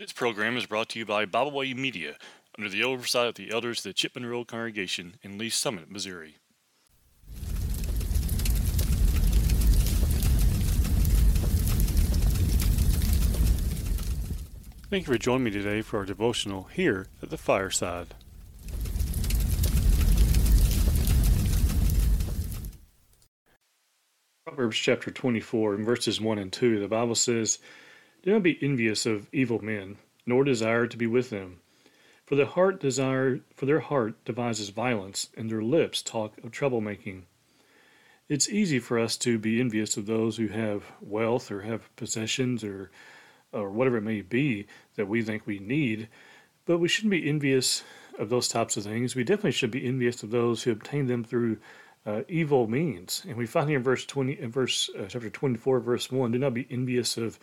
This program is brought to you by Bible Way Media under the oversight of the elders of the Chipman Road Congregation in Lee's Summit, Missouri. Thank you for joining me today for our devotional here at the fireside. Proverbs chapter 24 and verses 1 and 2, the Bible says, Do not be envious of evil men, nor desire to be with them. For their heart desire for their heart devises violence, and their lips talk of troublemaking. It's easy for us to be envious of those who have wealth or have possessions or or whatever it may be that we think we need, but we shouldn't be envious of those types of things. We definitely should be envious of those who obtain them through uh, evil means. And we find here in verse 20, in verse uh, chapter 24, verse 1, do not be envious of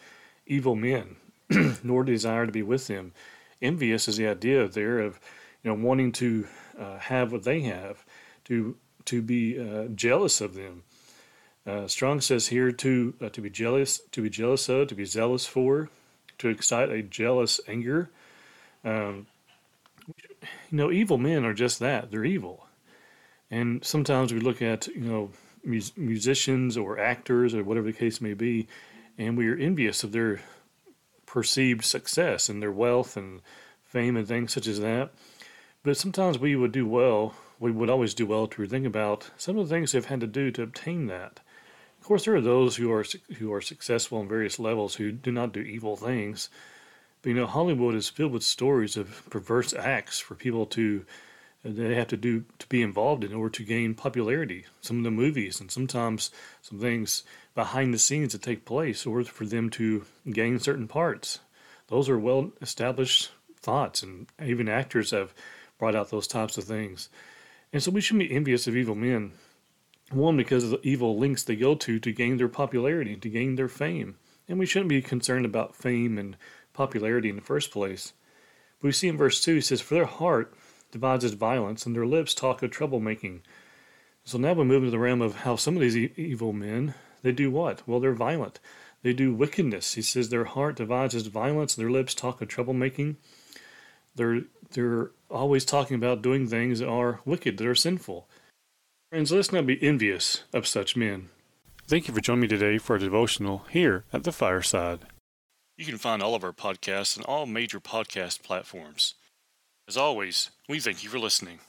evil men, nor desire to be with them. Envious is the idea there of, you know, wanting to uh, have what they have, to to be uh, jealous of them. Uh, Strong says here to uh, to be jealous, to be jealous of, to be zealous for, to excite a jealous anger. Um, you know, evil men are just that; they're evil. And sometimes we look at you know mus- musicians or actors or whatever the case may be, and we are envious of their perceived success and their wealth and fame and things such as that. But sometimes we would do well. We would always do well to think about some of the things they've had to do to obtain that. Of course, there are those who are who are successful on various levels who do not do evil things. But you know, Hollywood is filled with stories of perverse acts for people to they have to do to be involved in order to gain popularity. Some of the movies and sometimes some things behind the scenes that take place, or for them to gain certain parts. Those are well established thoughts, and even actors have brought out those types of things. And so we shouldn't be envious of evil men. One, because of the evil links they go to to gain their popularity, to gain their fame. And we shouldn't be concerned about fame and popularity in the first place. But we see in verse 2, he says, For their heart devises violence, and their lips talk of troublemaking. So now we move into the realm of how some of these e- evil men, they do what? Well, they're violent. They do wickedness. He says their heart devises violence, and their lips talk of troublemaking. They're they're always talking about doing things that are wicked, that are sinful. Friends, let's not be envious of such men. Thank you for joining me today for a devotional here at the fireside. You can find all of our podcasts on all major podcast platforms. As always, we thank you for listening.